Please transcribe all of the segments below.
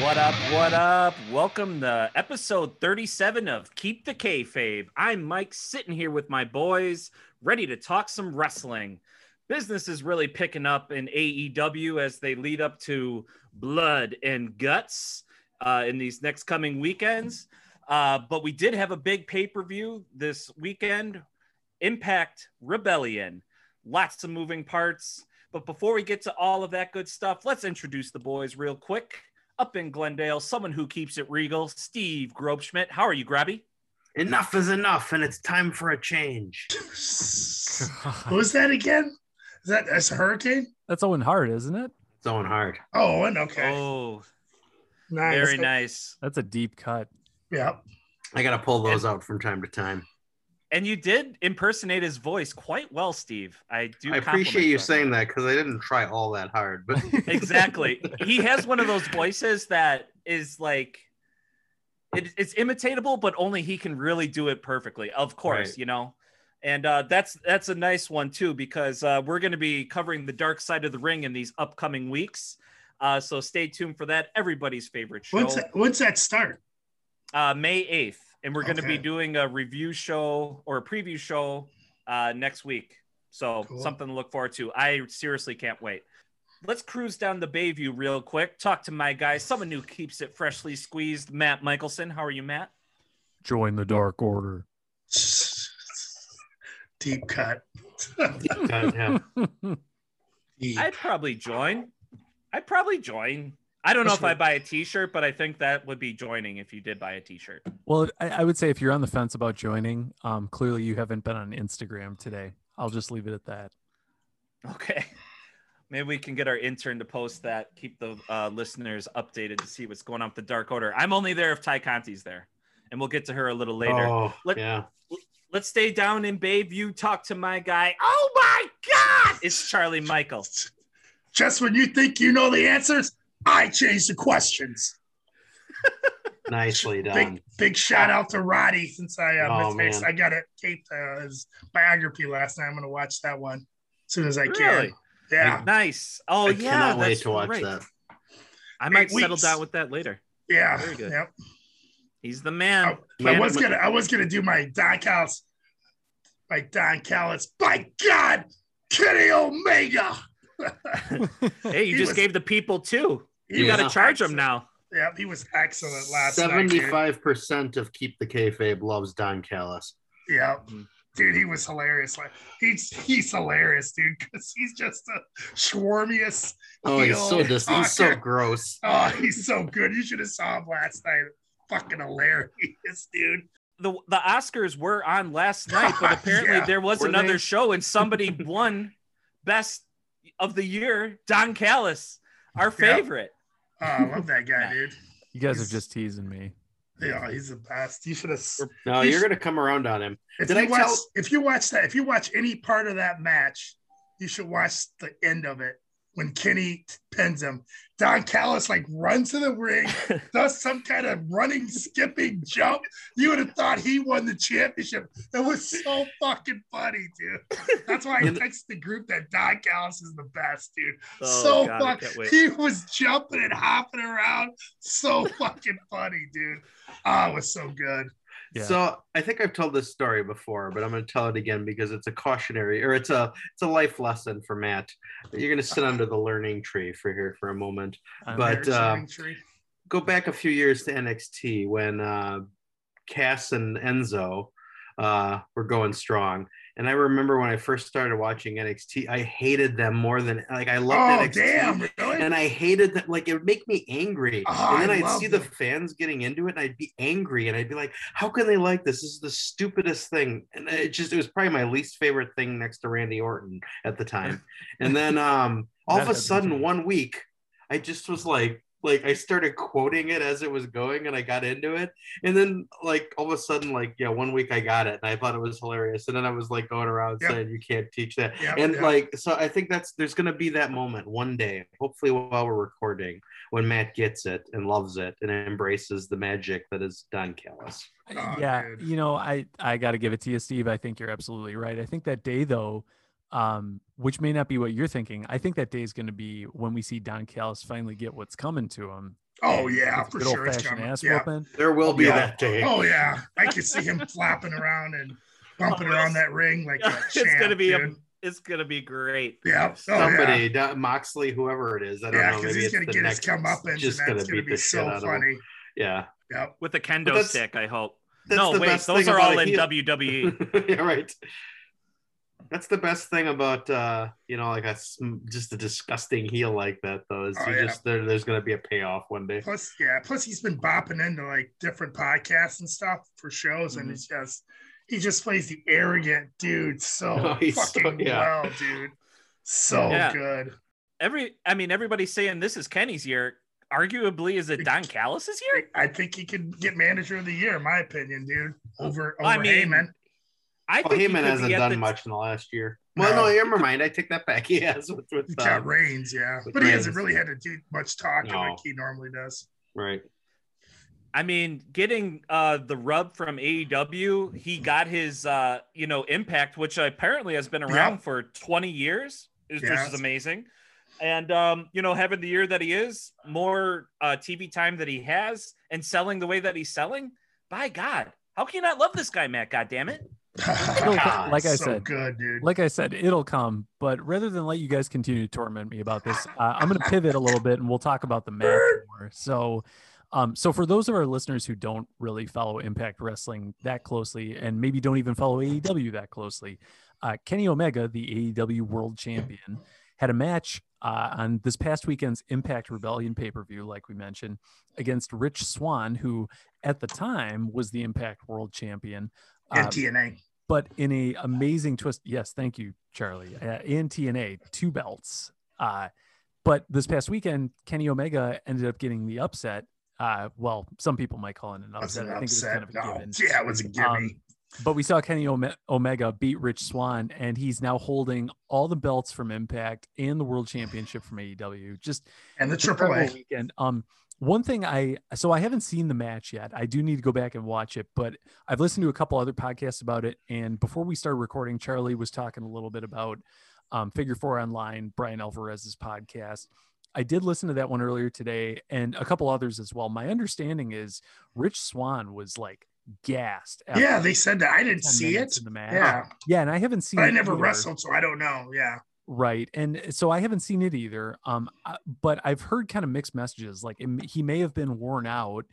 What up? What up? Welcome to episode 37 of Keep the Kayfabe. I'm Mike, sitting here with my boys, ready to talk some wrestling. Business is really picking up in AEW as they lead up to Blood and Guts uh, in these next coming weekends. Uh, but we did have a big pay per view this weekend Impact Rebellion. Lots of moving parts. But before we get to all of that good stuff, let's introduce the boys real quick up in Glendale, someone who keeps it regal, Steve Grobschmidt. How are you, Grabby? Enough is enough, and it's time for a change. Who's that again? Is that that's a hurricane? That's Owen Hart, isn't it? It's Owen Hard. Oh, and okay. Oh, nice. very nice. That's a deep cut. Yeah. I gotta pull those out from time to time. And you did impersonate his voice quite well, Steve. I do. I appreciate you saying that because I didn't try all that hard, but exactly. He has one of those voices that is like it, it's imitatable, but only he can really do it perfectly. Of course, Right. you know. And uh, that's that's a nice one too because uh, we're going to be covering the dark side of the ring in these upcoming weeks. Uh, so stay tuned for that. Everybody's favorite show, When's that, when's that start? uh, May eighth, and we're going to be doing a review show or a preview show uh, next week. So Cool. something to look forward to. I seriously can't wait. Let's cruise down the Bayview real quick. Talk to my guy, someone who keeps it freshly squeezed, Matt Michelson. How are you, Matt? Join the Dark Order. Deep cut. yeah. Deep. I'd probably join. I'd probably join. I don't know if I buy a T-shirt, but I think that would be joining if you did buy a T-shirt. well, I, I would say if you're on the fence about joining, um, clearly you haven't been on Instagram today. I'll just leave it at that. Okay. Maybe we can get our intern to post that. Keep the uh, listeners updated to see what's going on with the Dark Order. I'm only there if Ty Conti's there, and we'll get to her a little later. Oh, Let- yeah. Let's stay down in Bayview. Talk to my guy. Oh my God! It's Charlie Michael. Just when you think you know the answers, I change the questions. Nicely done. Big big shout out to Roddy since I uh, Oh, missed man. I got it taped uh, his biography last night. I'm gonna watch that one as soon as I can. Really? Yeah, Nice. Oh I yeah, cannot wait to watch right. that. I might Eight settle weeks. down with that later. yeah, Very good. Yep. He's the man. I, I was gonna I was gonna do my Don Callis, my Don Callis. By God, Kenny Omega. hey, you he just was- gave the people two. He You got to charge him now. Yeah, he was excellent last night. dude. Seventy-five percent of Keep the Kayfabe loves Don Callis. Yeah, Mhm. dude, he was hilarious. Like he's he's hilarious, dude, because he's just a swarmiest. Oh, he's so heel dis- he's so talker. gross. Oh, he's so good. You should have saw him last night. Fucking hilarious, dude. The the Oscars were on last night, but apparently Yeah. there was Were another they? show and somebody won best of the year. Don Callis, our Yeah. favorite. Oh, I love that guy, dude. You guys He's- are just teasing me. Yeah, he's the best. You should have. No, you're gonna come around on him. If Did you I watch, tell- if you watch that, if you watch any part of that match, you should watch the end of it when Kenny pins him. Don Callis like runs to the ring, does some kind of running, skipping jump. You would have thought he won the championship. That was so fucking funny, dude. That's why I texted the group that Don Callis is the best, dude. Oh, so God, fuck, he was jumping and hopping around. So fucking funny, dude. Oh, it was so good. Yeah. So I think I've told this story before, but I'm going to tell it again because it's a cautionary or it's a it's a life lesson for Matt. You're going to sit under the learning tree for here for a moment. I'm But, uh, Go back a few years to NXT when uh, Cass and Enzo uh, were going strong, And I remember when I first started watching NXT, I hated them more than like I loved Oh, NXT. damn, really? And I hated them. like it would make me angry. Oh, and then I I'd love see the fans getting into it, and I'd be angry, and I'd be like, "How can they like this? This is the stupidest thing." And it just it was probably my least favorite thing next to Randy Orton at the time. And then um, all of a sudden, one week, I just was like, like I started quoting it as it was going and I got into it. And then like all of a sudden, like yeah, one week I got it and I thought it was hilarious. And then I was like going around Yep. saying you can't teach that. Yep, and yep. like so I think that's there's gonna be that moment one day, hopefully while we're recording, when Matt gets it and loves it and embraces the magic that is Don Callis. Oh, yeah, dude. you know, I I got to give it to you, Steve. I think you're absolutely right. I think that day though, um, which may not be what you're thinking. I think that day is going to be when we see Don Callis finally get what's coming to him. Oh yeah, for good sure it's old-fashioned coming. Ass Yeah. whooping. There will be Yeah. that day. Oh yeah, I can see him flopping around and bumping Oh, around that ring like a it's gonna be a it's gonna be great. yeah. Oh, Somebody, yeah. Don- Moxley, whoever it is, I don't Yeah, know. because Maybe he's it's gonna the get his next. comeuppance, just and gonna gonna be the so out him. funny. Yeah, Yep. With a kendo stick, I hope. no, wait, those are all in. WWE. yeah, right. That's the best thing about uh, you know, like a just a disgusting heel like that, though. Is Oh, you yeah. just there, there's gonna be a payoff one day. Plus, yeah. Plus, he's been bopping into like different podcasts and stuff for shows, and Mhm. he's just he just plays the arrogant dude so Oh, he's so- fucking yeah. well, dude. So Yeah. good. Every, I mean, everybody's saying this is Kenny's year. Arguably, is it Don Callis's year? I think he could get manager of the year, in my opinion, dude. Over over I mean, Heyman. I Well, think Heyman could hasn't done the- much in the last year. Well, No. no, never mind. I take that back. He has with with He uh, got Reigns, yeah, with but he hasn't really had to do much talking No. like he normally does. right. I mean, getting uh the rub from AEW, he got his uh you know impact, which apparently has been around Yeah. for 20 years, is which Yes. is amazing. And um, you know, having the year that he is, more uh TV time that he has, and selling the way that he's selling, by God, how can you not love this guy, Matt? God damn it. It'll co- like I so said, good, dude. like I said, it'll come. But rather than let you guys continue to torment me about this, uh, I'm going to pivot a little bit and we'll talk about the match more. So, um, so for those of our listeners who don't really follow Impact Wrestling that closely, and maybe don't even follow AEW that closely, uh, Kenny Omega, the AEW World Champion, had a match uh, on this past weekend's Impact Rebellion pay per view, like we mentioned, against Rich Swann, who at the time was the Impact World Champion. And Uh, TNA. but in a amazing twist. Yes, thank you, Charlie. Uh, and TNA, two belts. Uh, but this past weekend, Kenny Omega ended up getting the upset. Uh, well, some people might call it an upset. an I think upset. it was kind of a given. Yeah, it was a gimme. Um, But we saw Kenny Omega beat Rich Swann, and he's now holding all the belts from Impact and the World Championship from AEW. Just and the AAA. weekend. Um, one thing I so I haven't seen the match yet. I do need to go back and watch it, but I've listened to a couple other podcasts about it. And before we started recording, Charlie was talking a little bit about um, Figure Four Online, Bryan Alvarez's podcast. I did listen to that one earlier today, and a couple others as well. My understanding is Rich Swann was like gassed. Yeah, they said that. I didn't see it. in the match. Yeah, yeah, and I haven't seen. but I never either. wrestled, so I don't know. Yeah, Right. And so I haven't seen it either. Um, but I've heard kind of mixed messages. Like it he may have been worn out,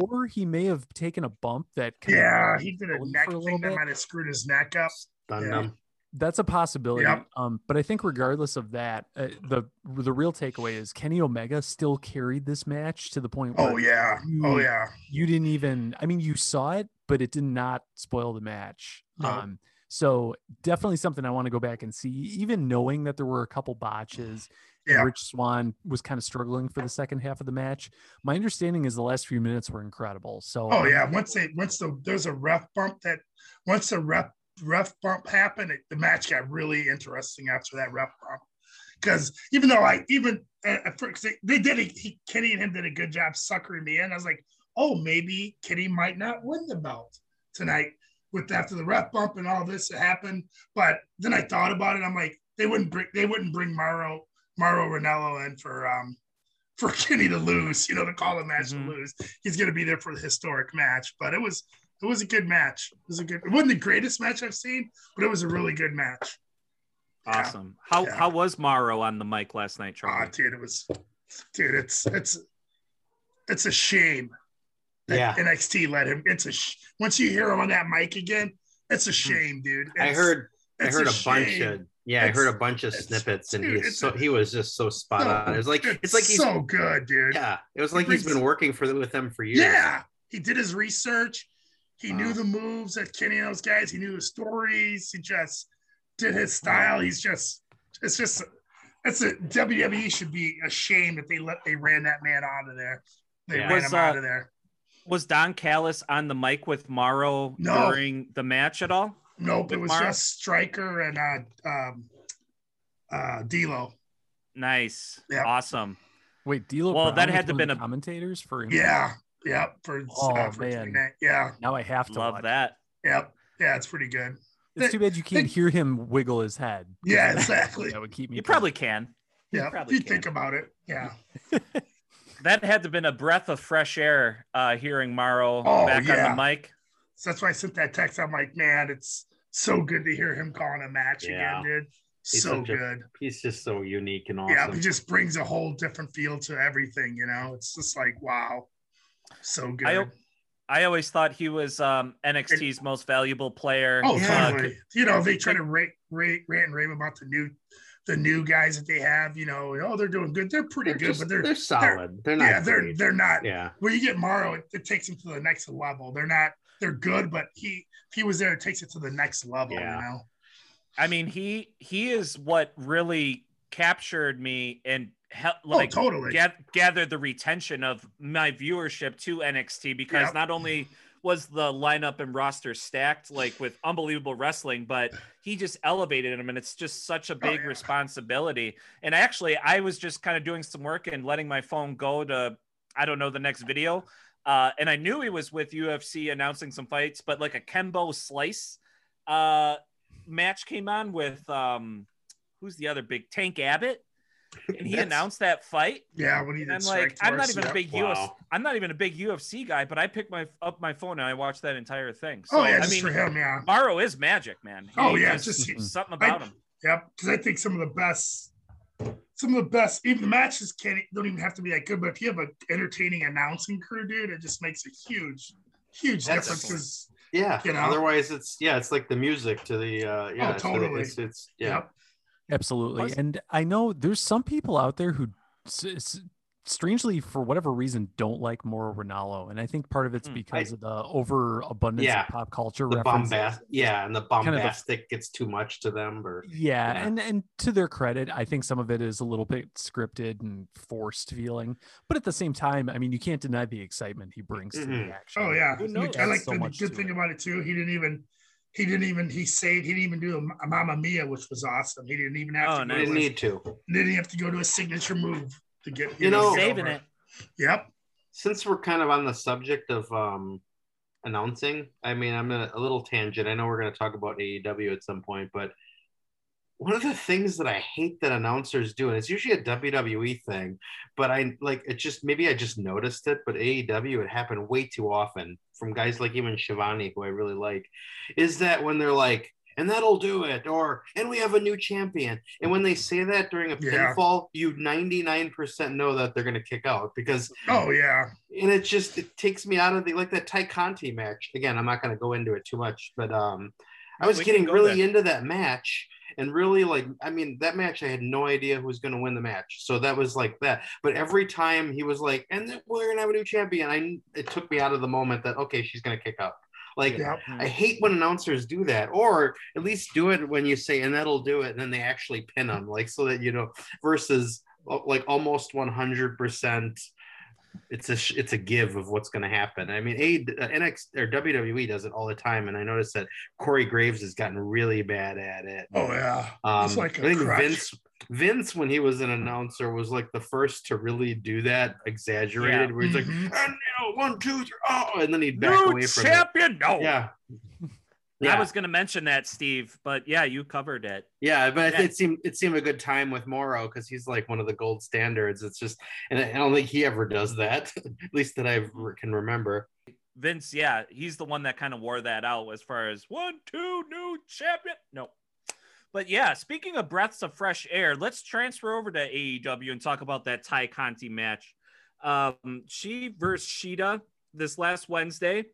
or he may have taken a bump that. kind yeah. made He did a neck a thing little that might have screwed his neck up. Done Yeah. That's a possibility. Yep. Um, but I think regardless of that, uh, the the real takeaway is Kenny Omega still carried this match to the point where Oh yeah, oh yeah. you didn't even i mean you saw it but it did not spoil the match No. um so definitely something i want to go back and see even knowing that there were a couple botches and Yeah. rich swann was kind of struggling for the second half of the match my understanding is the last few minutes were incredible so Oh yeah. Once they once the there's a ref bump that once the ref ref bump happened, it, the match got really interesting after that ref bump. Because even though I even uh, at first they, they did a, he, Kenny and him did a good job suckering me in. I was like, oh maybe Kenny might not win the belt tonight with after the ref bump and all this that happened. But then I thought about it. I'm like, they wouldn't bring they wouldn't bring Mauro Mauro Ranallo in for um for Kenny to lose, you know, to call the match Mhm. to lose. He's gonna be there for the historic match. But it was it was a good match. It was a good it wasn't the greatest match I've seen, but it was a really good match. Awesome. How Yeah. how was Mauro on the mic last night, Charlie? dude, it was dude, it's it's it's a shame Yeah. NXT let him. It's a sh- once you hear him on that mic again, it's a shame, dude. I heard. I heard a, bunch of. Yeah, I heard a bunch of snippets, and dude, he's it's so a- he was just so spot on. It was like it's like he's so good, dude. yeah. It was He like he's brings- been working for them with them for years. Yeah, he did his research. He knew the moves that Kenny and those guys. He knew the stories. He just did his style. He's just, it's just, That's a WWE should be ashamed that they let they ran that man out of there. They Yeah. ran Was, him out uh, of there. Was Don Callis on the mic with Mauro No. during the match at all? Nope, it was Mara? just Striker and uh um uh D'Lo. Nice. Yep. Awesome. Wait, D'Lo. Well, Brown that had to one been a- commentators for. Impact? Yeah, yep. For Oh, uh, for man. TNA. yeah, Now I have to Love watch. that. yep, yeah. It's pretty good. It's too bad you can't They- hear him wiggle his head. Yeah, exactly. That would keep me. You probably can. You Yeah, probably you can. think about it. Yeah. That had to have been a breath of fresh air uh, hearing Mauro Oh, back on the mic. So that's why I sent that text. I'm like, man, it's so good to hear him calling a match Yeah. again, dude. He's so such a- good. He's just so unique and all. Yeah, awesome. he just brings a whole different feel to everything. You know, it's just like wow, so good. I, I always thought he was um, NXT's most valuable player. oh, Uh, totally. You know, they try to rate, rate, rant and rave about the new, the new guys that they have. You know, oh, they're doing good. They're pretty they're, good, just- but they're they're solid. They're, not. yeah, they're they're not. yeah. When you get Mauro, it, it takes them to the next level. They're not. They're good, but he if he was there, it takes it to the next level. Yeah. You know. I mean, he he is what really captured me and help, oh, like oh, totally. ga- gathered the retention of my viewership to NXT because Yep. not only was the lineup and roster stacked like with unbelievable wrestling, but he just elevated him, and it's just such a big Oh, yeah. responsibility. And actually, I was just kind of doing some work and letting my phone go to I don't know the next video. Uh, and I knew he was with UFC announcing some fights, but like a Kimbo Slice uh, match came on with um, who's the other big Tank Abbott, and he announced that fight. Yeah, when he did I'm like, I'm not force, even a yeah. big Wow. UFC. I'm not even a big UFC guy, but I picked my up my phone and I watched that entire thing. So Oh yeah, I mean, for him, yeah. Mauro is magic, man. He Oh, yeah, just- something about him. Yep, because I think some of the best, some of the best, even the matches can't don't even have to be that good. But if you have an entertaining announcing crew, dude, it just makes a huge, huge That's difference. 'cause- Yeah. You know? Otherwise, it's yeah, it's like the music to the uh yeah, Oh, it's- totally. It's, it's yeah. Yep. Absolutely. Plus- And I know there's some people out there who s- s- strangely for whatever reason don't like Mauro Ranallo. And I think part of it's Mm, because of the overabundance Yeah, of pop culture The references. bombast, yeah, and the of the- bombastic gets too much to them, or Yeah, Yeah. and and to their credit, I think some of it is a little bit scripted and forced feeling, but at the same time, I mean, you can't deny the excitement he brings to Mhm. the action. Oh yeah, Who I like So the much good thing it. about it too. He didn't even, he didn't even, he saved. He didn't even do a, a Mamma Mia, which was awesome. He didn't even have Oh, to. they Go nice. didn't need to. didn't have to go to a signature move to get. You know- get Saving over. it. Yep. Since we're kind of on the subject of um announcing, I mean, I'm a, a little tangent. I know we're going to talk about AEW at some point, but one of the things that I hate that announcers do, and it's usually a WWE thing, but I like it just maybe I just noticed it, but AEW it happened way too often from guys like even Schiavone, who I really like, is that when they're like, and that'll do it, or and we have a new champion. And when they say that during a Yeah. pinfall, you 99% know that they're gonna kick out because Oh yeah. and it just it takes me out of the like that Ty Conti match. Again, I'm not going to go into it too much, but um, I was We getting really there. into that match and really like I mean that match I had no idea who was going to win the match, so that was like that. But every time he was like, and then we're going to have a new champion, I it took me out of the moment that okay, she's going to kick out. Like Yep. I hate when announcers do that, or at least do it when you say, and that'll do it, and then they actually pin them, like so that you know, versus uh, like almost 100%. It's a it's a give of what's going to happen. I mean, A uh, NX or WWE does it all the time, and I noticed that Corey Graves has gotten really bad at it. Oh yeah. Um, it's like a I think crutch. Vince Vince when he was an announcer was like the first to really do that exaggerated, Yeah. where he's like, Mhm. and you know, one, two, three, oh, and then he'd back New away from it. champion. No. Yeah. I was going to mention that, Steve, but yeah, you covered it. Yeah, but Yeah. it seemed it seemed a good time with Mauro because he's like one of the gold standards. It's just, and I don't think he ever does that, at least that I can remember. Vince, yeah, he's the one that kind of wore that out as far as one, two, new champion. No. But yeah, speaking of breaths of fresh air, let's transfer over to AEW and talk about that Ty Conti match. Um, she versus Shida this last Wednesday.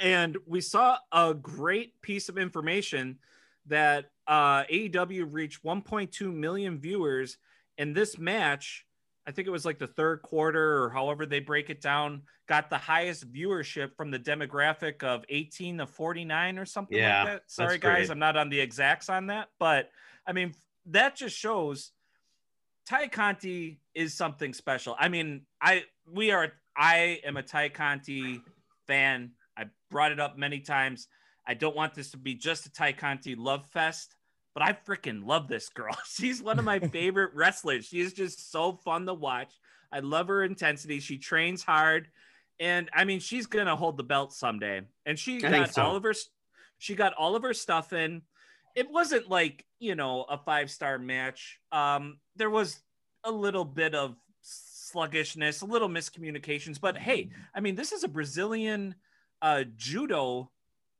And we saw a great piece of information that uh, AEW reached 1.2 million viewers in this match. I think it was like the third quarter or however they break it down, got the highest viewership from the demographic of 18 to 49 or something Yeah, like that. Sorry, guys, great. I'm not on the exacts on that, but I mean, that just shows Ty Conti is something special. I mean, I we are I am a Ty Conti fan. I brought it up many times. I don't want this to be just a Ty Conti love fest, but I freaking love this girl. She's one of my favorite wrestlers. She is just so fun to watch. I love her intensity. She trains hard, and I mean, she's gonna hold the belt someday. And she I got so. all of her, she got all of her stuff in. It wasn't like you know a five star match. Um, there was a little bit of sluggishness, a little miscommunications, but hey, I mean, this is a Brazilian uh, judo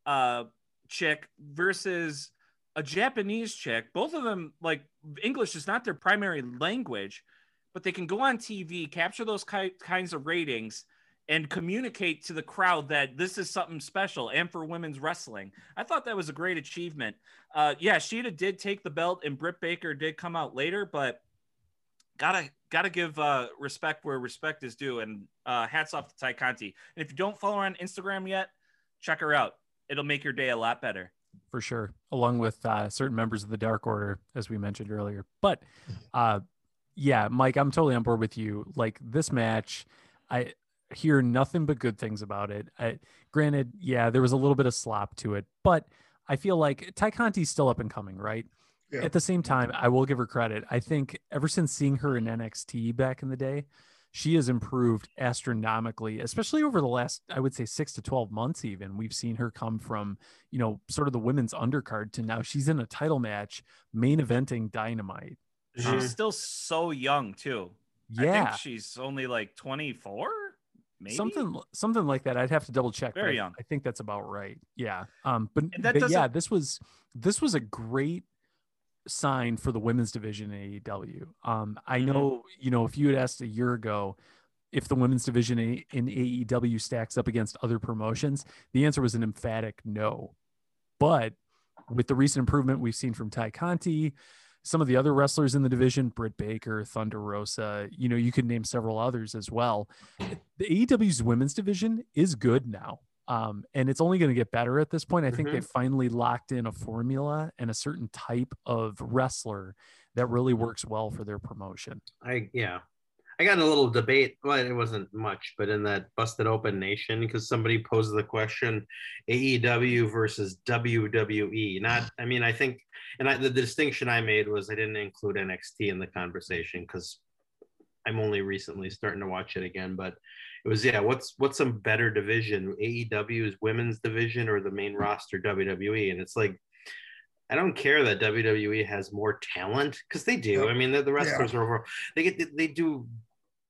uh, chick versus a Japanese chick. Both of them, like English, is not their primary language, but they can go on TV, capture those ki- kinds of ratings, and communicate to the crowd that this is something special and for women's wrestling. I thought that was a great achievement. Uh, yeah, Shida did take the belt, and Britt Baker did come out later, but gotta gotta give uh, respect where respect is due. And uh, hats off to Ty Conti. And if you don't follow her on Instagram yet, check her out. It'll make your day a lot better. for sure, along with uh, certain members of the Dark Order, as we mentioned earlier. But uh, yeah, Mike, I'm totally on board with you. Like this match, I hear nothing but good things about it. I, granted, yeah, there was a little bit of slop to it, but I feel like Ty Conti's still up and coming, right? Yeah. At the same time, I will give her credit. I think ever since seeing her in NXT back in the day, she has improved astronomically, especially over the last, I would say, six to 12 months, even. We've seen her come from, you know, sort of the women's undercard to now she's in a title match, main eventing dynamite. She's Uh, still so young too. I Yeah. think she's only like 24, maybe Something something like that. I'd have to double check. Very I- young. I think that's about right. Yeah. Um, but, that but yeah, this was this was a great sign for the women's division in AEW. Um, I Mhm. know, you know, if you had asked a year ago if the women's division in AEW stacks up against other promotions, the answer was an emphatic no. But with the recent improvement we've seen from Ty Conti, some of the other wrestlers in the division, Britt Baker, Thunder Rosa, you know, you could name several others as well. The AEW's women's division is good now. Um, and it's only going to get better at this point. I think they finally locked in a formula and a certain type of wrestler that really works well for their promotion. I yeah. I got in a little debate. Well, it wasn't much, but in that busted open nation, because somebody posed the question, AEW versus WWE. Not, I mean, I think, and I, the distinction I made was I didn't include NXT in the conversation because I'm only recently starting to watch it again. But it was yeah. What's what's some better division, AEW's women's division or the main roster WWE? And it's like. I don't care that WWE has more talent because they do. I mean, the, the wrestlers are over. They get they do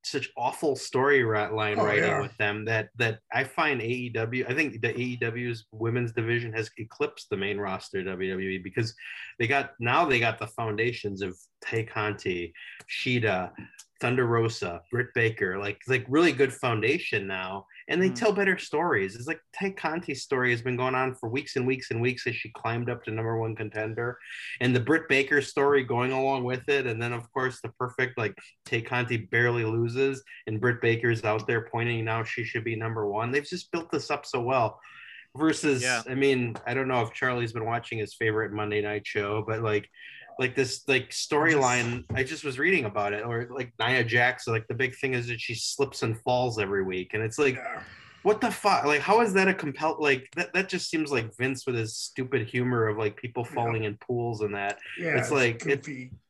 such awful story line Oh, writing yeah. with them that that I find AEW. I think the AEW's women's division has eclipsed the main roster WWE because they got now they got the foundations of Tay Conti, Shida, Thunder Rosa, Britt Baker, like like really good foundation now, and they Mhm. tell better stories. It's like Tay Conti's story has been going on for weeks and weeks and weeks as she climbed up to number one contender, and the Britt Baker story going along with it, and then of course the perfect like Tay Conti barely loses, and Britt Baker's out there pointing now she should be number one. They've just built this up so well. Versus, Yeah. I mean, I don't know if Charlie's been watching his favorite Monday night show, but like like this like storyline i just was reading about it or like nia jax like the big thing is that she slips and falls every week and it's like Yeah. what the fuck like how is that a compel like that, that just seems like vince with his stupid humor of like people Yeah. falling in pools and that Yeah, It's like- it-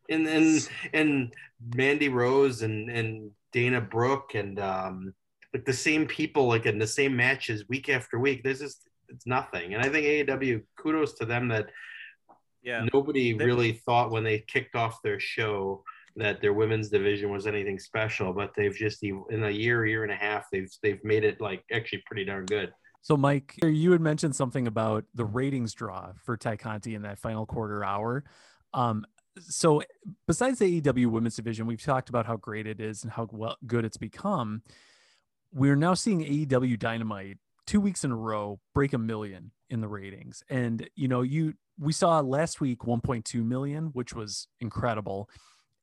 and and and mandy rose and and dana brooke and um like the same people like in the same matches week after week there's just it's nothing and i think aew kudos to them that Yeah. nobody They- really thought when they kicked off their show that their women's division was anything special but they've just in a year year and a half they've they've made it like actually pretty darn good So, Mike, you had mentioned something about the ratings draw for Ty Conti in that final quarter hour. Um, so, besides the AEW women's division, we've talked about how great it is and how well good it's become. We're now seeing AEW Dynamite two weeks in a row break a million in the ratings, and you know, you we saw last week 1.2 million, which was incredible.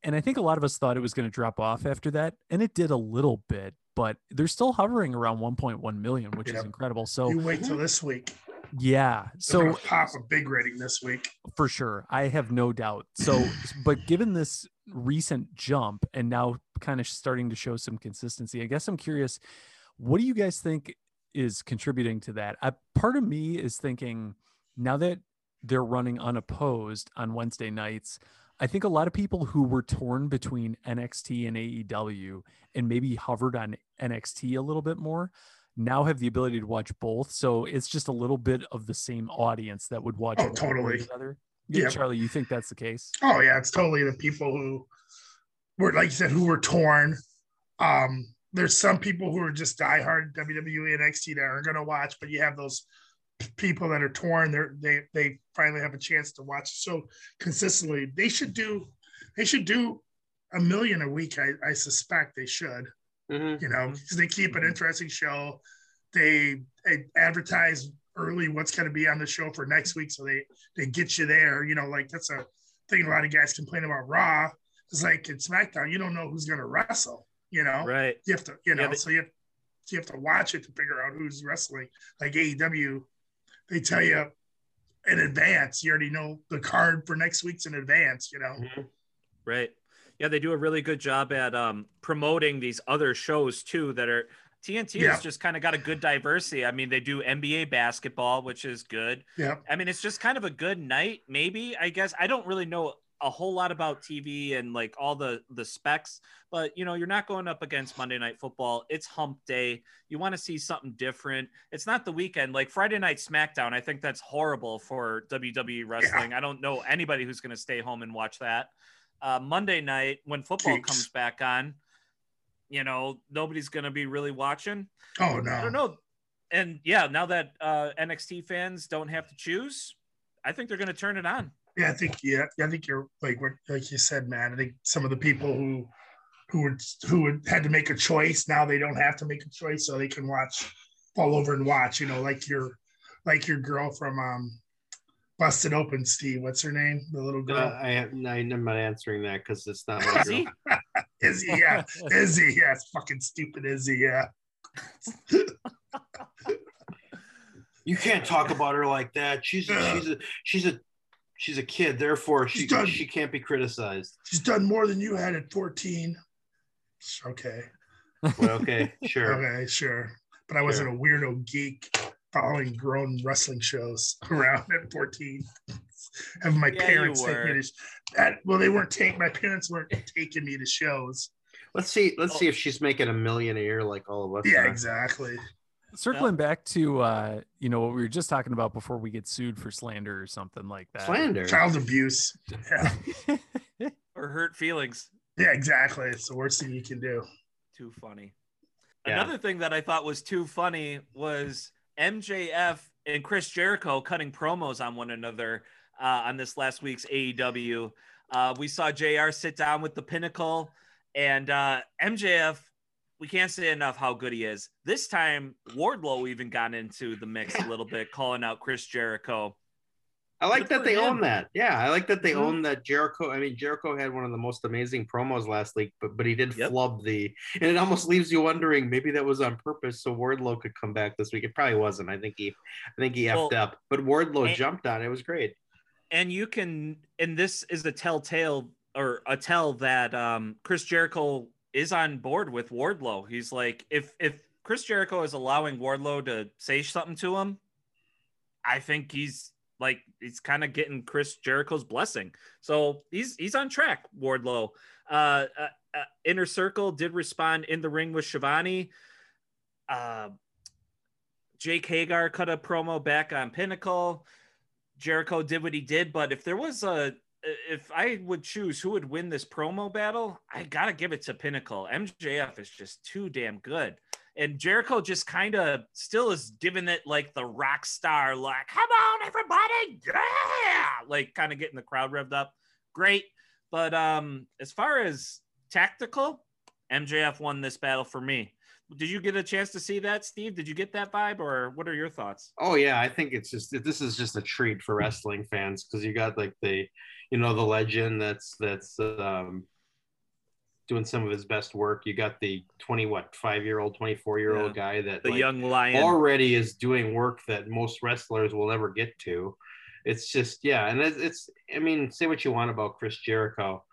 And I think a lot of us thought it was going to drop off after that, and it did a little bit, but they're still hovering around 1.1 million, which is incredible. So, you wait till this week. yeah. So So pop a big rating this week. for sure, I have no doubt. So, but given this recent jump and now kind of starting to show some consistency. I guess I'm curious, what do you guys think is contributing to that? I, part of me is thinking now that they're running unopposed on Wednesday nights, I think a lot of people who were torn between NXT and AEW and maybe hovered on NXT a little bit more now have the ability to watch both. So it's just a little bit of the same audience that would watch Oh, totally. Yeah. Charlie, you think that's the case? Oh yeah, it's totally the people who were like you said who were torn. Um, there's some people who are just diehard WWE and NXT that aren't gonna watch, but you have those people that are torn. They're they they finally have a chance to watch so consistently. They should do they should do a million a week. I, I suspect they should. Mhm. You know, because they keep an interesting show. They, they advertise early what's going to be on the show for next week, so they they get you there. You know, like that's a thing a lot of guys complain about Raw. It's like in SmackDown, you don't know who's going to wrestle. You know, Right. you have to, you know, Yeah, so you have, you have to watch it to figure out who's wrestling. Like AEW, they tell you in advance. You already know the card for next week's in advance. You know, Mhm. Right. Yeah, they do a really good job at um, promoting these other shows too that are TNT Yeah. has just kind of got a good diversity. I mean, they do NBA basketball, which is good. yeah, I mean, it's just kind of a good night, maybe. I guess I don't really know a whole lot about TV and like all the the specs, but you know, you're not going up against Monday Night Football. It's Hump Day. You want to see something different. It's not the weekend like Friday Night SmackDown. I think that's horrible for WWE wrestling. I don't know anybody who's going to stay home and watch that. Uh, Monday night when football Jeez. comes back on, you know, nobody's going to be really watching. oh no, I don't know. And yeah, now that uh, NXT fans don't have to choose, I think they're going to turn it on. Yeah, I think yeah, I think you're like what like you said, man. I think some of the people who who would who would had to make a choice now they don't have to make a choice, so they can watch fall over and watch. You know, like your like your girl from um Busted Open, Steve. What's her name? The little Uh, girl. I have, I'm not answering that because it's not my girl. Izzy, yeah, Izzy, yeah, it's fucking stupid Izzy, yeah. You can't talk about her like that. She's a, she's a she's a she's a kid. Therefore, she done. she can't be criticized. She's done more than you had at 14. Okay. Well, okay, sure. Okay, sure. But I wasn't a weirdo geek following grown wrestling shows around at 14. Having my Yeah, parents take me were. to that well, they weren't taking my parents weren't taking me to shows. Let's see. Let's oh. see if she's making a million a year like all of us. Yeah, are. exactly. Circling back to uh, you know what we were just talking about before we get sued for slander or something like that. Slander. Child abuse. Yeah. Or hurt feelings. yeah, exactly. It's the worst thing you can do. Too funny. Yeah. Another thing that I thought was too funny was MJF and Chris Jericho cutting promos on one another uh, on this last week's AEW. Uh, we saw JR sit down with the Pinnacle, and uh, MJF. We can't say enough how good he is. This time, Wardlow even got into the mix a little bit, calling out Chris Jericho. I like Good that they him. own that. Yeah, I like that they Mhm. own that Jericho. I mean, Jericho had one of the most amazing promos last week, but but he did Yep. flub the, and it almost leaves you wondering maybe that was on purpose so Wardlow could come back this week. It probably wasn't. I think he, I think he effed Well, up, but Wardlow and- jumped on. it. It was great. and you can and this is a telltale or a tell that um chris jericho is on board with wardlow. He's like if if chris jericho is allowing wardlow to say something to him i think he's like he's kind of getting chris jericho's blessing. So he's he's on track wardlow. Uh, uh, uh inner circle did respond in the ring with schiavone. Uh jake hager cut a promo back on pinnacle. Jericho did what he did, but if there was a if I would choose who would win this promo battle, I gotta give it to Pinnacle. MJF is just too damn good. And Jericho just kind of still is giving it like the rock star, like, come on, everybody, yeah, like kind of getting the crowd revved up. Great. But um, as far as tactical, MJF won this battle for me. Did you get a chance to see that, Steve? Did you get that vibe, or what are your thoughts? Oh yeah, I think it's just this is just a treat for wrestling fans because you got like the, you know, the legend that's that's um, doing some of his best work. You got the twenty what five year old, twenty four year old guy that The like, young lion. already is doing work that most wrestlers will never get to. It's just yeah, and it's, it's I mean, say what you want about Chris Jericho,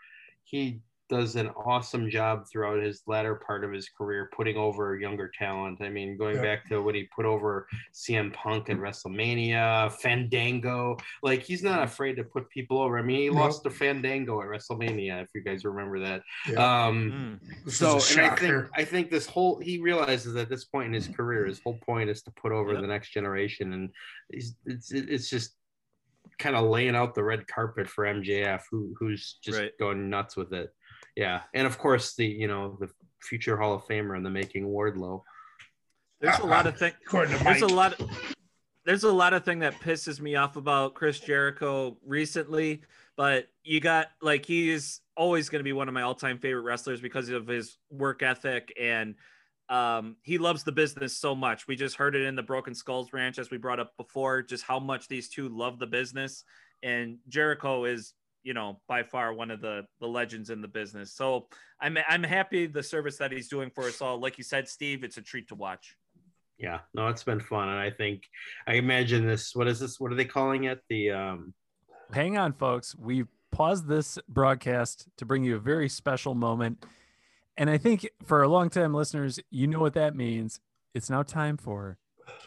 he does an awesome job throughout his latter part of his career, putting over younger talent. I mean, going Yeah. back to when he put over CM Punk at WrestleMania, Fandango, like he's not afraid to put people over. I mean, he Nope. lost to Fandango at WrestleMania, if you guys remember that. Yeah. Um, Mm. So and I think. I think this whole he realizes at this point in his career, his whole point is to put over Yep. the next generation, and he's, it's it's just kind of laying out the red carpet for MJF, who who's just Right. going nuts with it. Yeah, and of course the you know the future Hall of Famer in the making Wardlow. There's a lot of things. There's a Mike. lot. There's a lot of thing that pisses me off about Chris Jericho recently, but you got like he's always going to be one of my all-time favorite wrestlers because of his work ethic and um, he loves the business so much. We just heard it in the Broken Skulls Ranch as we brought up before, just how much these two love the business. And Jericho is, you know, by far one of the the legends in the business. So I'm I'm happy the service that he's doing for us all. Like you said, Steve, it's a treat to watch. Yeah, no, it's been fun, and I think I imagine this. What is this? What are they calling it? The um, Hang on, folks. We paused this broadcast to bring you a very special moment. And I think for our longtime listeners, you know what that means. It's now time for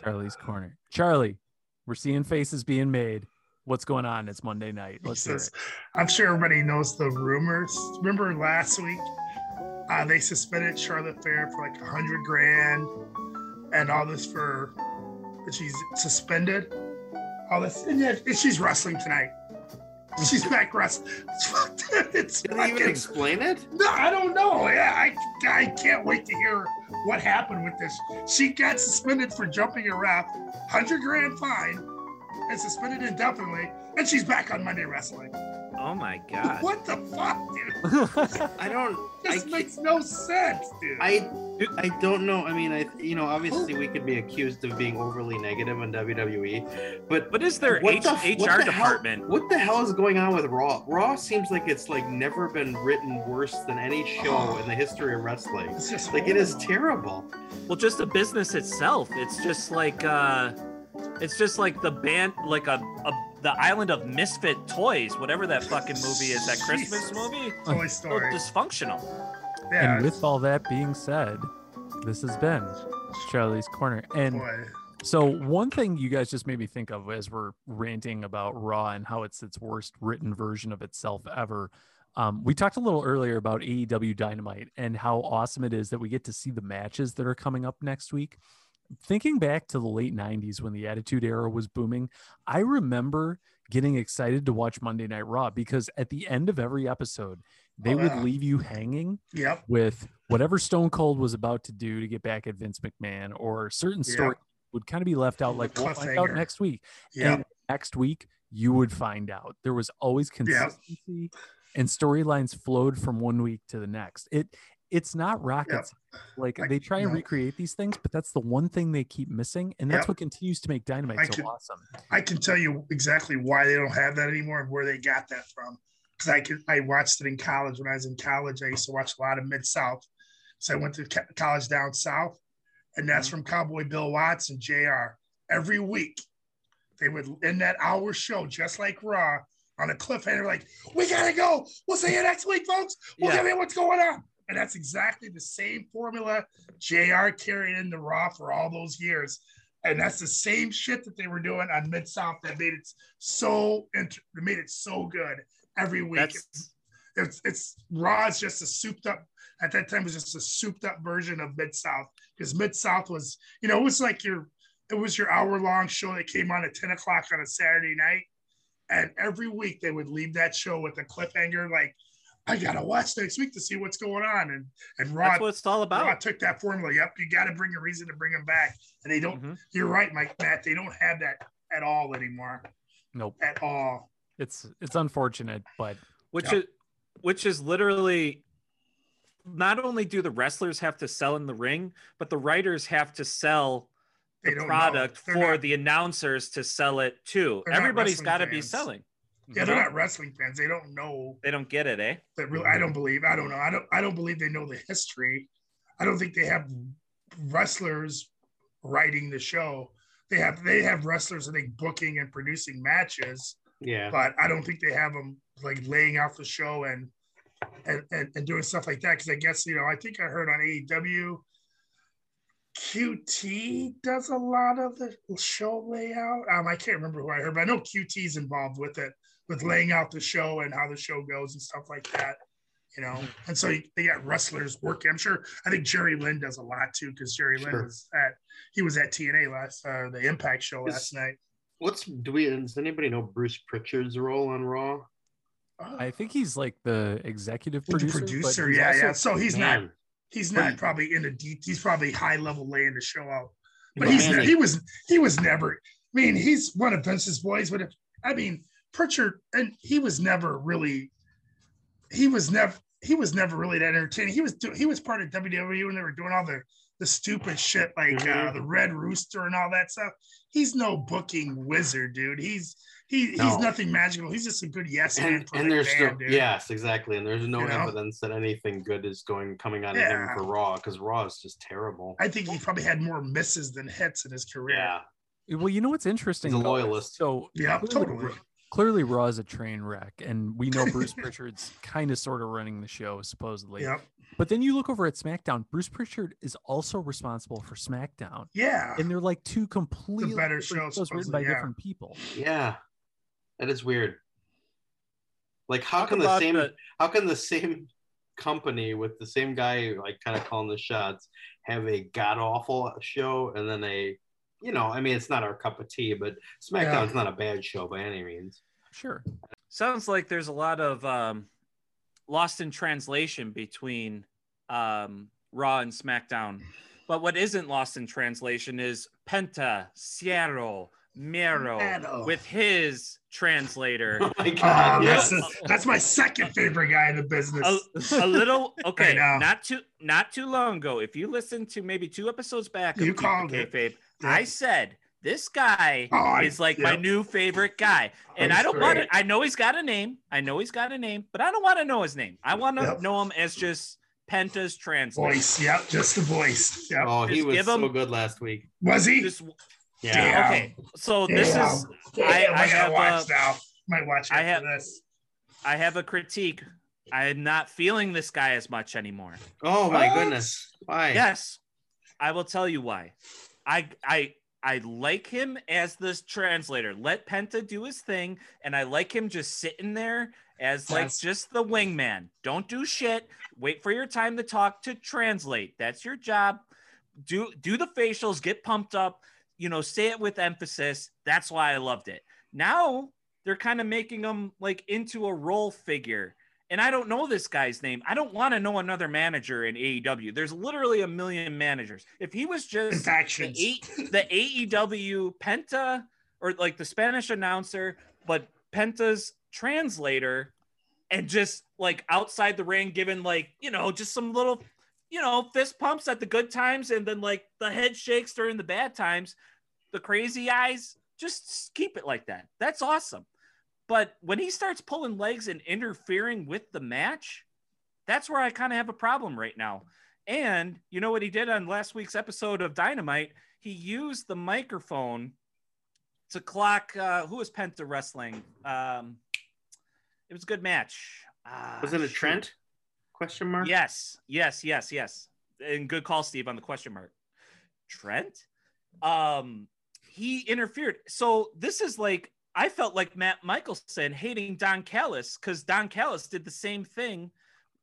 Charlie's Corner. Charlie, we're seeing faces being made. What's going on? It's Monday night. Let's hear it. I'm sure everybody knows the rumors. Remember last week, uh, they suspended Charlotte Flair for like a hundred grand, and all this for that she's suspended. All this, and yet she's wrestling tonight. She's back wrestling. Fuck that. It's did they even explain it? no, I don't know. Yeah, I, I can't wait to hear what happened with this. She got suspended for jumping a ref, hundred grand fine, and suspended indefinitely, and she's back on Monday Wrestling. Oh my god. What the fuck, dude? I don't. I, This makes no sense, dude. I I don't know. I mean, I you know, obviously we could be accused of being overly negative on WWE, but What is their What H- the- HR what the hell- department? what the hell is going on with Raw? Raw seems like it's like never been written worse than any show in the history of wrestling. it's just Like it is terrible. Well, just the business itself. It's just like uh it's just like the band like a, a the island of misfit toys, whatever that fucking movie is, that Christmas Jesus. movie. Toy So Story. dysfunctional. Yeah, and with all that being said, this has been Charlie's Corner. And boy. So one thing you guys just made me think of as we're ranting about Raw and how it's its worst written version of itself ever. Um, we talked a little earlier about AEW Dynamite and how awesome it is that we get to see the matches that are coming up next week. Thinking back to the late 90s when the Attitude Era was booming, I remember getting excited to watch Monday Night Raw because at the end of every episode, they Oh, would yeah. leave you hanging Yep. with whatever Stone Cold was about to do to get back at Vince McMahon, or certain story would kind of be left out, like we'll find out next week. Yep. And next week, you would find out. There was always consistency, and storylines flowed from one week to the next. It it's not rocket Yep. Like I- they try and no. recreate these things, but that's the one thing they keep missing, and that's Yep. what continues to make Dynamite I so can- awesome. I can tell you exactly why they don't have that anymore and where they got that from. Because I could, I watched it in college. When I was in college, I used to watch a lot of Mid South. So I went to college down south, and that's Mm-hmm. from Cowboy Bill Watts and Jr. Every week, they would in that hour show, just like Raw, on a cliffhanger, like we gotta go. We'll see you next week, folks. We'll Yeah. tell you what's going on. And that's exactly the same formula JR carried into Raw for all those years. And that's the same shit that they were doing on Mid South that made it so int- that made it so good every week. That's It's it's Raw is just a souped up at that time it was just a souped up version of Mid South because Mid South was you know it was like your it was your hour long show that came on at 10 o'clock on a Saturday night. And every week they would leave that show with a cliffhanger like, I gotta watch next week to see what's going on. And and Raw, that's what it's all about. about. took that formula. Yep, you gotta bring a reason to bring them back. And they don't Mhm. you're right, Mike Matt. They don't have that at all anymore. Nope, At all. it's it's unfortunate, but Which Yeah. is which is literally not only do the wrestlers have to sell in the ring, but the writers have to sell the product for not- the announcers to sell it too. They're not Everybody's wrestling got to be selling. Yeah, they're not wrestling fans. They don't know They don't get it, eh? that really I don't believe. I don't know. I don't I don't believe they know the history. I don't think they have wrestlers writing the show. They have they have wrestlers, I think, booking and producing matches, Yeah. but I don't think they have them like laying out the show and and, and, and doing stuff like that. Because I guess you know, I think I heard on AEW, QT does a lot of the show layout. Um, I can't remember who I heard, but I know QT's involved with it, with laying out the show and how the show goes and stuff like that. You know, and so they got wrestlers working. I'm sure. I think Jerry Lynn does a lot too, because Jerry Lynn was at he was at TNA last uh, the Impact show Is- last night. What's do we? Does anybody know Bruce Pritchard's role on Raw? I think he's like the executive With the producer. producer, yeah, also- yeah. So he's not he's not he- probably in the deep. He's probably high level laying the show out. But But he's man, ne- he was he was never. I mean, he's one of Vince's boys. But if, I mean, Pritchard and he was never really. He was never he was never really that entertaining. He was do, he was part of WWE when they were doing all the the stupid shit like uh, Mhm. the Red Rooster and all that stuff. He's no booking wizard, dude. He's he he's No. nothing magical. He's just a good yes man and, for and there's McMahon, still yes, exactly. And there's no You know? evidence that anything good is going coming out of him for Raw because Raw is just terrible. I think he probably had more misses than hits in his career. Yeah, Well, you know what's interesting? He's a loyalist. So Yeah, totally. Clearly, Raw is a train wreck, and we know Bruce Pritchard's kind of sort of running the show, supposedly. Yep. But then you look over at SmackDown. Bruce Pritchard is also responsible for SmackDown, Yeah. and they're like two completely better different shows, shows written by yeah. different people. yeah, that is weird. Like, how Talk can the same the- how can the same company with the same guy like kind of calling the shots have a god awful show and then a you know I mean it's not our cup of tea but SmackDown's not a bad show by any means. Sure. Sounds like there's a lot of um, lost in translation between um, Raw and SmackDown. But what isn't lost in translation is Penta, Cierro, Mero Mero. with his translator. Oh my Oh, god! that's, yes. that's my second favorite guy in the business. a, a little okay, not too not too long ago. If you listen to maybe two episodes back, You Keep the called it. Kayfabe, Yeah. I said this guy Oh, is like my new favorite guy, and That's I don't want great. to. I know he's got a name. I know he's got a name, but I don't want to know his name. I want to Yep. know him as just Penta's translator. voice. Yep. Just the voice. Yep. Oh, he Just was give so him- good last week. Was he? Just Yeah. Damn. okay. So this is Damn, I- I gotta have, watch uh, now. Might watch I have- this. I have a critique. I am not feeling this guy as much anymore. Oh my What? goodness! Why? Yes, I will tell you why. I I I like him as this translator. Let Penta do his thing, and I like him just sitting there as like just the wingman. Don't do shit. Wait for your time to talk to translate. That's your job. Do do the facials, get pumped up, you know, say it with emphasis. That's why I loved it. Now they're kind of making him like into a role figure. And I don't know this guy's name. I don't want to know another manager in AEW. There's literally a million managers. If he was just the, the AEW Penta or like the Spanish announcer, but Penta's translator, and just like outside the ring, giving like, you know, just some little, you know, fist pumps at the good times and then like the head shakes during the bad times, the crazy eyes, just keep it like that. That's awesome. But when he starts pulling legs and interfering with the match, that's where I kind of have a problem right now. And you know what he did on last week's episode of Dynamite? He used the microphone to clock uh, who was Penta wrestling. Um, it was a good match. Ah, Wasn't it shoot. Trent? Question mark. Yes, yes, yes, yes. And good call, Steve, on the question mark. Trent, um, he interfered. So this is like I felt like Matt Michelson hating Don Callis because Don Callis did the same thing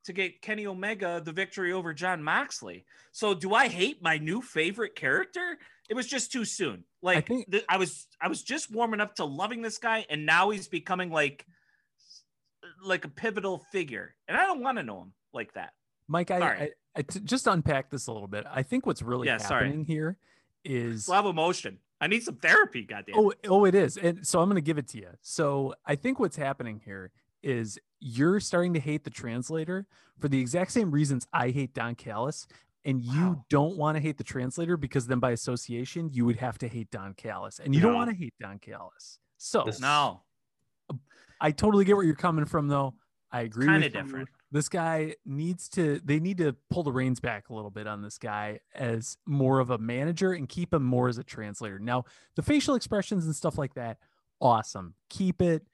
to get Kenny Omega the victory over Jon Moxley. So do I hate my new favorite character? It was just too soon. Like think- th- I was I was just warming up to loving this guy, and now he's becoming like like a pivotal figure, and I don't want to know him like that. Mike, I, Sorry. I, I t- just unpack this a little bit. I think what's really Yeah, sorry. happening here is Slow emotion. I need some therapy. Goddamn. Oh, oh, it is. And so I'm going to give it to you. So I think what's happening here is you're starting to hate the translator for the exact same reasons I hate Don Callis. And you Wow. don't want to hate the translator because then by association, you would have to hate Don Callis. And you don't want to hate Don Callis. So This- no, I totally get where you're coming from, though. I agree. kind with of you. This guy needs to, they need to pull the reins back a little bit on this guy as more of a manager and keep him more as a translator. Now, the facial expressions and stuff like that, awesome. Keep it,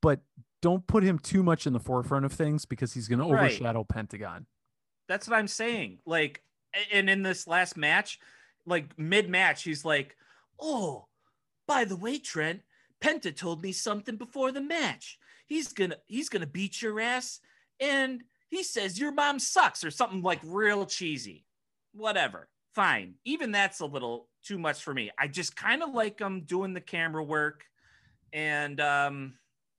but don't put him too much in the forefront of things because he's going to Right. overshadow Pentagon. That's what I'm saying. Like, and in this last match, like mid match, he's like, "Oh, by the way, Trent, Penta told me something before the match. He's gonna he's gonna beat your ass, and he says your mom sucks or something like real cheesy. Whatever, fine. Even that's a little too much for me. I just kind of like him doing the camera work, and um,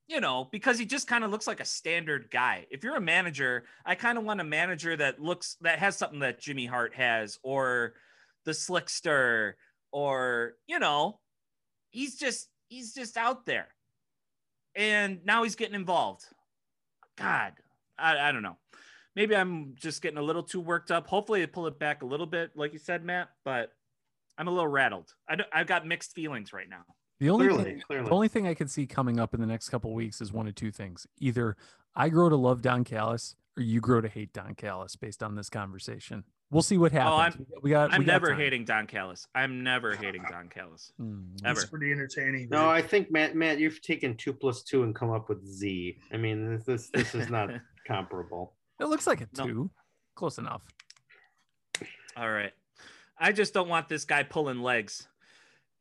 you know, because he just kind of looks like a standard guy. If you're a manager, I kind of want a manager that looks that has something that Jimmy Hart has, or the Slickster, or you know, he's just he's just out there. And now he's getting involved. God, I, I don't know. Maybe I'm just getting a little too worked up. Hopefully, they pull it back a little bit, like you said, Matt. But I'm a little rattled. I don't, I've got mixed feelings right now. The only Clearly, thing, clearly. the only thing I can see coming up in the next couple weeks is one of two things: either I grow to love Don Callis, or you grow to hate Don Callis. Based on this conversation, we'll see what happens. Oh, I'm- We got- I'm we got never time. hating Don Callis. I'm never hating Don Callis. Hmm, Ever. It's pretty entertaining. No, dude. I think Matt, Matt, you've taken two plus two and come up with Z. I mean, this this, this is not comparable. It looks like a No. two. Close enough. All right. I just don't want this guy pulling legs.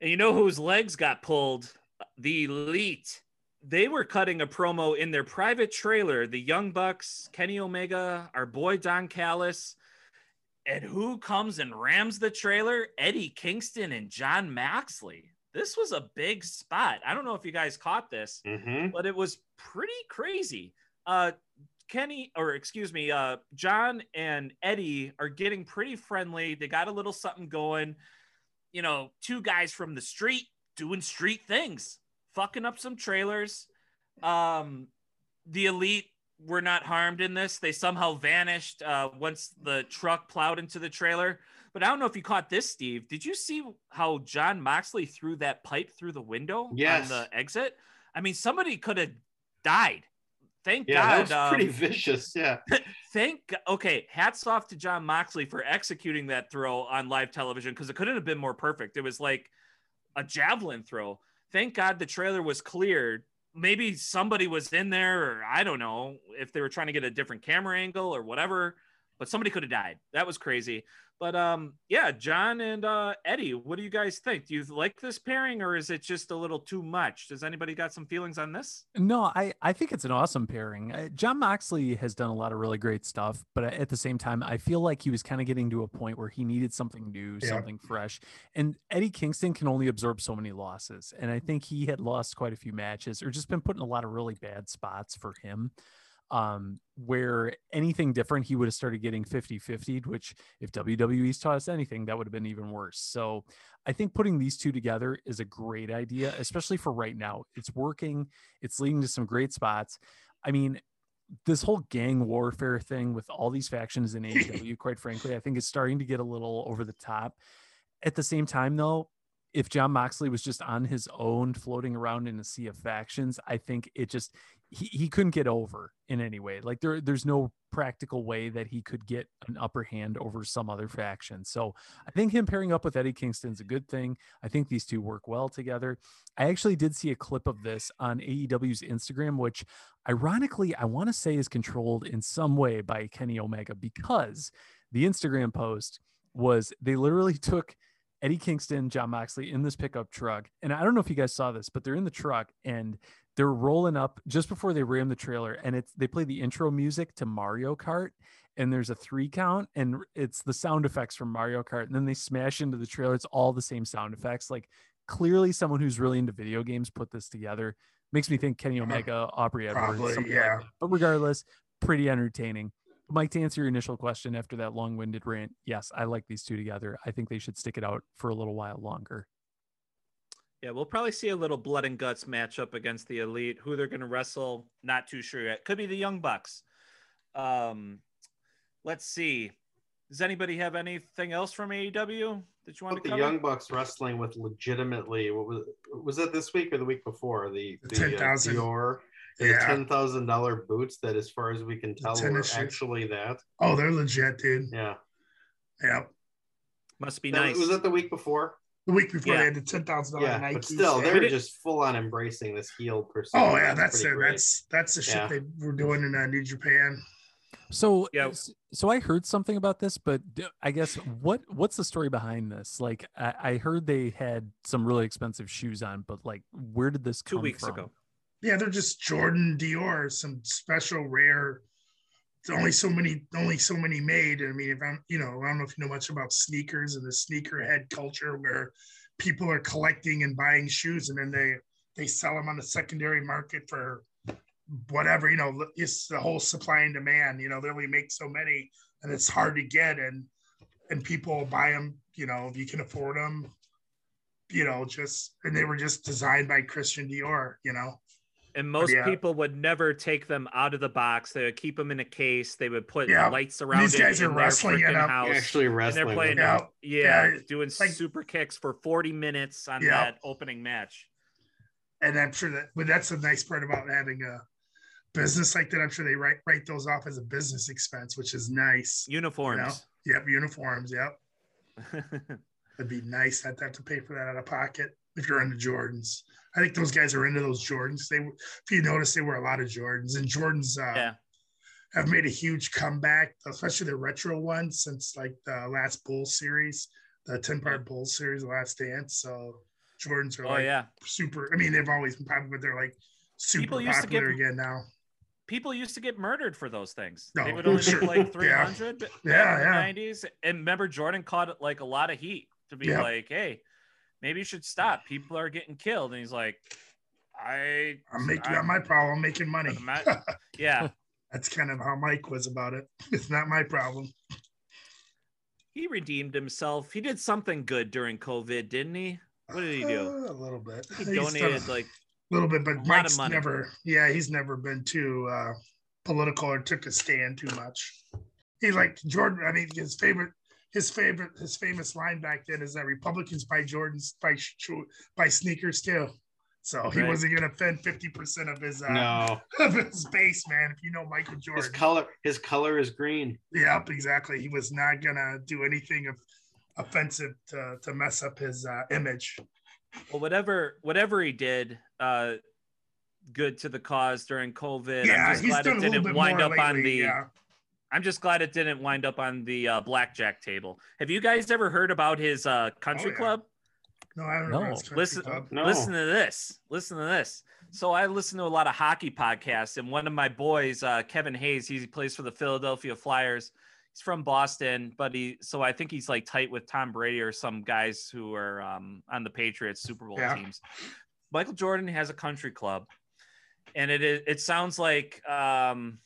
And you know whose legs got pulled? The Elite. They were cutting a promo in their private trailer. The Young Bucks, Kenny Omega, our boy Don Callis. And who comes and rams the trailer? Eddie Kingston and Jon Moxley. This was a big spot. I don't know if you guys caught this hmm but it was pretty crazy. Uh, Kenny, or excuse me, uh, John and Eddie are getting pretty friendly. They got a little something going. You know, two guys from the street doing street things, fucking up some trailers. Um, the elite were not harmed in this. They somehow vanished uh, once the truck plowed into the trailer. But I don't know if you caught this, Steve. Did you see how Jon Moxley threw that pipe through the window Yes. on the exit? I mean, somebody could have died. Thank Yeah, that was God. pretty um, vicious. Yeah. thank okay hats off to jon moxley for executing that throw on live television because it couldn't have been more perfect it was like a javelin throw thank god the trailer was cleared maybe somebody was in there or i don't know if they were trying to get a different camera angle or whatever but somebody could have died that was crazy but um yeah john and uh eddie what do you guys think do you like this pairing or is it just a little too much does anybody got some feelings on this No, I, I think it's an awesome pairing. Uh, Jon Moxley has done a lot of really great stuff, but at the same time, I feel like he was kind of getting to a point where he needed something new, Yeah. something fresh. And Eddie Kingston can only absorb so many losses. And I think he had lost quite a few matches or just been put in a lot of really bad spots for him. Um, where anything different, he would have started getting 50 50, which if WWE's taught us anything, that would have been even worse. So I think putting these two together is a great idea, especially for right now. It's working, it's leading to some great spots. I mean, this whole gang warfare thing with all these factions in AEW, quite frankly, I think is starting to get a little over the top. At the same time, though, if Jon Moxley was just on his own floating around in a sea of factions, I think it just he, he couldn't get over in any way. Like there there's no practical way that he could get an upper hand over some other faction. So I think him pairing up with Eddie Kingston's a good thing. I think these two work well together. I actually did see a clip of this on AEW's Instagram, which ironically I want to say is controlled in some way by Kenny Omega because the Instagram post was they literally took Eddie Kingston, Jon Moxley in this pickup truck. And I don't know if you guys saw this, but they're in the truck and they're rolling up just before they ram the trailer and it's they play the intro music to Mario Kart and there's a three count and it's the sound effects from Mario Kart and then they smash into the trailer it's all the same sound effects like clearly someone who's really into video games put this together makes me think Kenny Omega Aubrey Edwards Probably, like yeah. that. but regardless pretty entertaining Mike to answer your initial question after that long-winded rant yes I like these two together I think they should stick it out for a little while longer Yeah, we'll probably see a little blood and guts matchup against the elite. Who they're going to wrestle, not too sure yet. Could be the Young Bucks. Um, let's see. Does anybody have anything else from AEW that you want Put to the cover? Young Bucks wrestling with legitimately. What was was that this week or the week before? The The the uh, 10,000. Dior. The Yeah. ten thousand dollar boots that, as far as we can tell, were shoes. actually that. Oh, they're legit, dude. Yeah, Yep. Must be That- nice. Was that the week before? The week before Yeah. they had the ten thousand dollar Yeah, Nike. but still, they We were just full on embracing this heel persona. Oh yeah, that's it. great. That's that's the shit Yeah. they were doing in uh, New Japan. So Yeah. so I heard something about this, but I guess what what's the story behind this? Like I, I heard they had some really expensive shoes on, but like where did this Two come weeks from? ago. Yeah, they're just Jordan Dior, some special rare. Only so many, only so many made. I mean, if I'm, you know, I don't know if you know much about sneakers and the sneakerhead culture where people are collecting and buying shoes and then they they sell them on the secondary market for whatever. You know, it's the whole supply and demand. You know, they only make so many, and it's hard to get, and and people buy them. You know, if you can afford them. You know, just and they were just designed by Christian Dior. You know. And most yeah. people would never take them out of the box. They would keep them in a case. They would put Yeah. lights around These it guys in are their wrestling it freaking up. house. actually and wrestling. they're playing. Yeah. yeah, Yeah, doing like- super kicks for 40 minutes on Yeah. that opening match. and I'm sure that, but that's the nice part about having a business like that. I'm sure they write write those off as a business expense, which is nice. Uniforms. Yep, uniforms. Yep, it'd be nice not to have to pay for that out of pocket if you're into Jordans. I think those guys are into those Jordans. They, if you notice, they wear a lot of Jordans, and Jordans uh, yeah. have made a huge comeback, especially the retro ones since like the last Bull series, the ten part Bull series, the Last Dance. So Jordans are Oh, like yeah. super. I mean, they've always been popular, but they're like super People used to popular get- again now. People used to get murdered for those things. No, they would only sure. like 300 back Yeah, yeah. in the 90s. And remember, Jordan caught like a lot of heat to be Yep. like, hey, maybe you should stop. People are getting killed. And he's like, I. I'm making I- not my problem. I'm making money. Ma- yeah. That's kind of how Mike was about it. It's not my problem. He redeemed himself. He did something good during COVID, didn't he? What did he do? Uh, a little bit. He He's donated a like a little bit, but Mike's never. Yeah, he's never been too uh, political or took a stand too much. He like Jordan. I mean, his favorite. His favorite, his famous line back then is that Republicans buy Jordans, buy sho- buy sneakers too. So he Right. wasn't going to offend fifty percent of his uh, No, of his base, man. If you know Michael Jordan, his color, his color is green. Yep, exactly. He was not gonna do anything of offensive to, to mess up his uh, image. well, whatever whatever he did, uh, good to the cause during COVID. yeah, I'm just he's glad done it a little didn't bit wind more up on lately, the. Yeah. I'm just glad it didn't wind up on the uh, blackjack table. Have you guys ever heard about his uh, country Oh, yeah. club? No, I don't No. know. Listen, club. No. listen to this. Listen to this. So I listen to a lot of hockey podcasts, and one of my boys, uh, Kevin Hayes, he plays for the Philadelphia Flyers. He's from Boston, but he so I think he's like tight with Tom Brady or some guys who are um, on the Patriots Super Bowl Yeah. teams. Michael Jordan has a country club, and it is it sounds like um,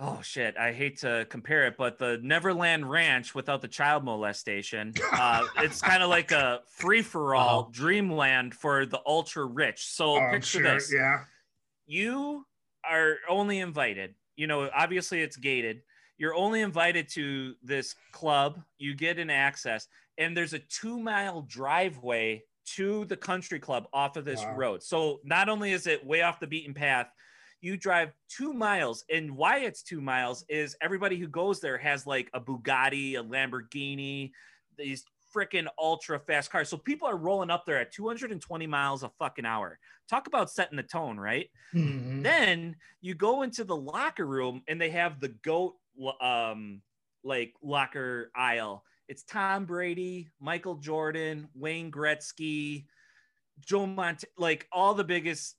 oh shit, I hate to compare it, but the Neverland Ranch without the child molestation. Uh, it's kind of like a free for all Uh-huh. dreamland for the ultra rich. So Oh, picture sure, this Yeah. you are only invited. You know, obviously it's gated. You're only invited to this club. You get an access, and there's a two mile driveway to the country club off of this Wow. road. So not only is it way off the beaten path, you drive two miles. And why it's two miles is everybody who goes there has like a Bugatti, a Lamborghini, these freaking ultra fast cars. So people are rolling up there at 220 miles a fucking hour. Talk about setting the tone, right? Mhm. Then you go into the locker room and they have the goat um like locker aisle. It's Tom Brady, Michael Jordan, Wayne Gretzky, Joe Mont like all the biggest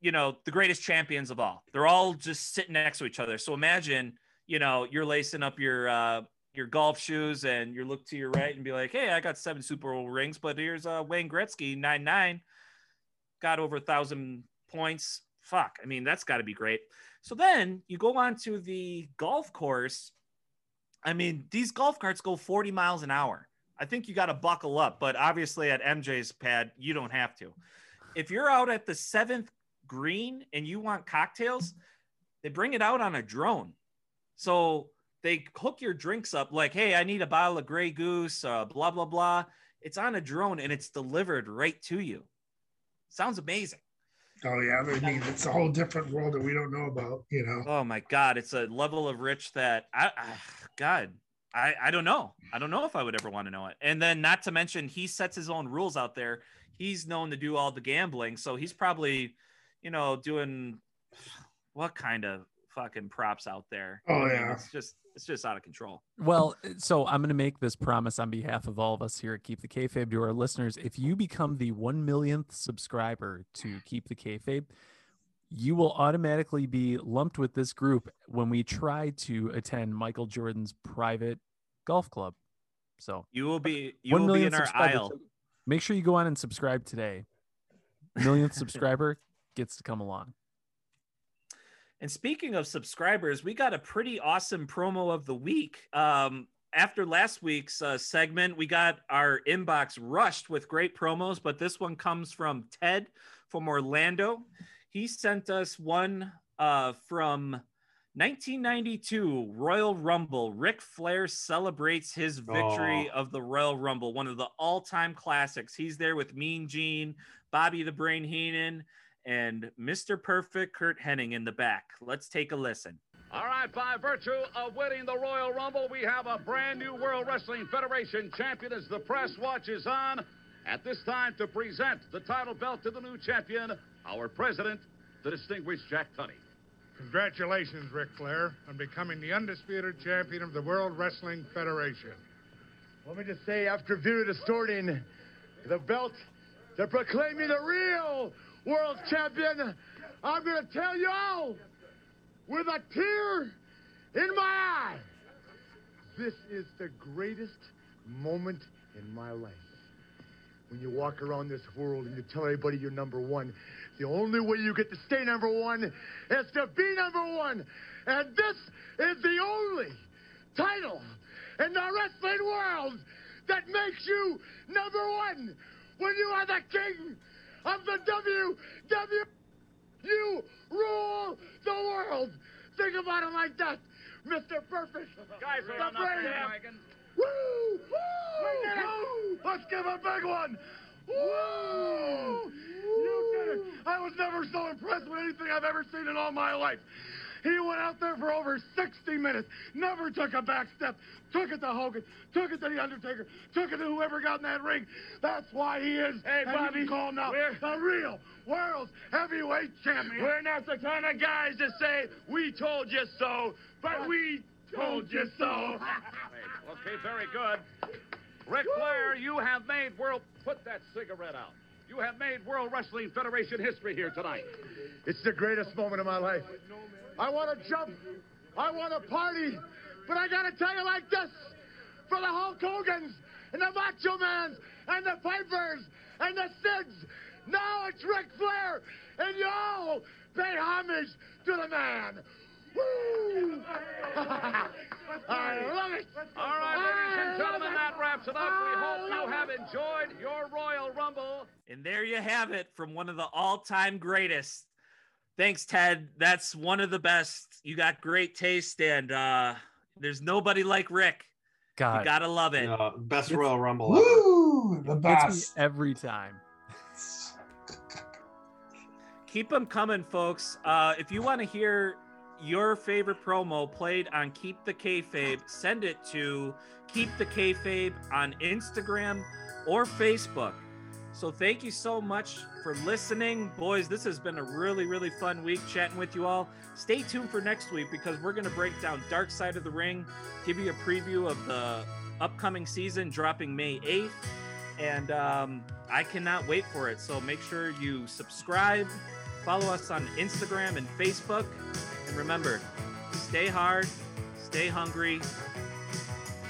you know, the greatest champions of all. They're all just sitting next to each other. So imagine, you know, you're lacing up your uh your golf shoes and you look to your right and be like, "Hey, I got seven Super Bowl rings, but here's uh Wayne Gretzky, 9-9, got over a thousand points. Fuck. I mean, that's got to be great. So then you go on to the golf course. I mean, these golf carts go 40 miles an hour. I think you got to buckle up, but obviously at MJ's pad, you don't have to. If you're out at the seventh green and you want cocktails, they bring it out on a drone. So they hook your drinks up like, hey, I need a bottle of Grey Goose, uh, blah, blah, blah. It's on a drone and it's delivered right to you. Sounds amazing. Oh yeah. I mean, it's a whole different world that we don't know about. You know. Oh my God. It's a level of rich that I, I God, I, I don't know. I don't know if I would ever want to know it. And then, not to mention, he sets his own rules out there. He's known to do all the gambling, so he's probably, you know, doing what kind of fucking props out there. Oh, I mean, yeah. it's just it's just out of control. Well, so I'm going to make this promise on behalf of all of us here at Keep the Kayfabe to our listeners. If you become the one millionth subscriber to Keep the Kayfabe, you will automatically be lumped with this group when we try to attend Michael Jordan's private golf club. So You will be you one will be million in our subscribers. aisle. So Make sure you go on and subscribe today. Millionth subscriber gets to come along. And speaking of subscribers, we got a pretty awesome promo of the week. Um, after last week's uh, segment, we got our inbox rushed with great promos, but this one comes from Ted from Orlando. He sent us one uh, from 1992 Royal Rumble. Ric Flair celebrates his victory Oh. of the Royal Rumble, one of the all time classics. He's there with Mean Gene, Bobby the Brain Heenan, and Mr. Perfect Curt Hennig in the back. Let's take a listen. All right, by virtue of winning the Royal Rumble, we have a brand new World Wrestling Federation champion as the press watches on. At this time, to present the title belt to the new champion, our president, the distinguished Jack Tunney. Congratulations, Ric Flair, on becoming the undisputed champion of the World Wrestling Federation. Let me just say, after Vito distorting the belt to proclaim me the real world champion, I'm going to tell you all with a tear in my eye. This is the greatest moment in my life. When you walk around this world and you tell everybody you're number one, the only way you get to stay number one is to be number one. And this is the only title in the wrestling world that makes you number one when you are the king of the WW. You rule the world. Think about it like that, Mr. Perfect. Guys, the on brain. Woo! Woo! Woo! Let's give a big one. Woo! You did it. I was never so impressed with anything I've ever seen in all my life. He went out there for over 60 minutes, never took a back step, took it to Hogan, took it to The Undertaker, took it to whoever got in that ring. That's why he is, Hey, and you Bobby, can call him now, we're- the real world's heavyweight champion. We're not the kind of guys that say, we told you so, but we told you so. okay, very good. Ric Flair, you have made world. Put that cigarette out. You have made World Wrestling Federation history here tonight. It's the greatest moment of my life. I want to jump. I want to party. But I got to tell you like this for the Hulk Hogan's and the Macho Mans and the Pipers and the Sids. Now it's Ric Flair, and y'all pay homage to the man. Woo! I love it. All right, ladies and gentlemen, that wraps it up. We hope you have enjoyed your Royal Rumble. And there you have it from one of the all time greatest. Thanks, Ted. That's one of the best. You got great taste, and uh, there's nobody like Rick. God, You gotta love it. Uh, best It's- Royal Rumble ever. Woo! The gets me best. every time. Keep them coming, folks. Uh, if you want to hear your favorite promo played on Keep the Kayfabe, send it to Keep the Kayfabe on Instagram or Facebook. So thank you so much for listening, boys. This has been a really, really fun week chatting with you all. Stay tuned for next week because we're going to break down Dark Side of the Ring, give you a preview of the upcoming season dropping May 8th. And um, I cannot wait for it. So make sure you subscribe, follow us on Instagram and Facebook. And remember, stay hard, stay hungry,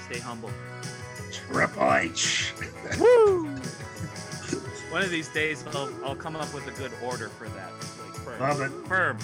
stay humble. Triple H. Woo! One of these days, I'll, I'll come up with a good order for that. Like firm. Love it. Firm.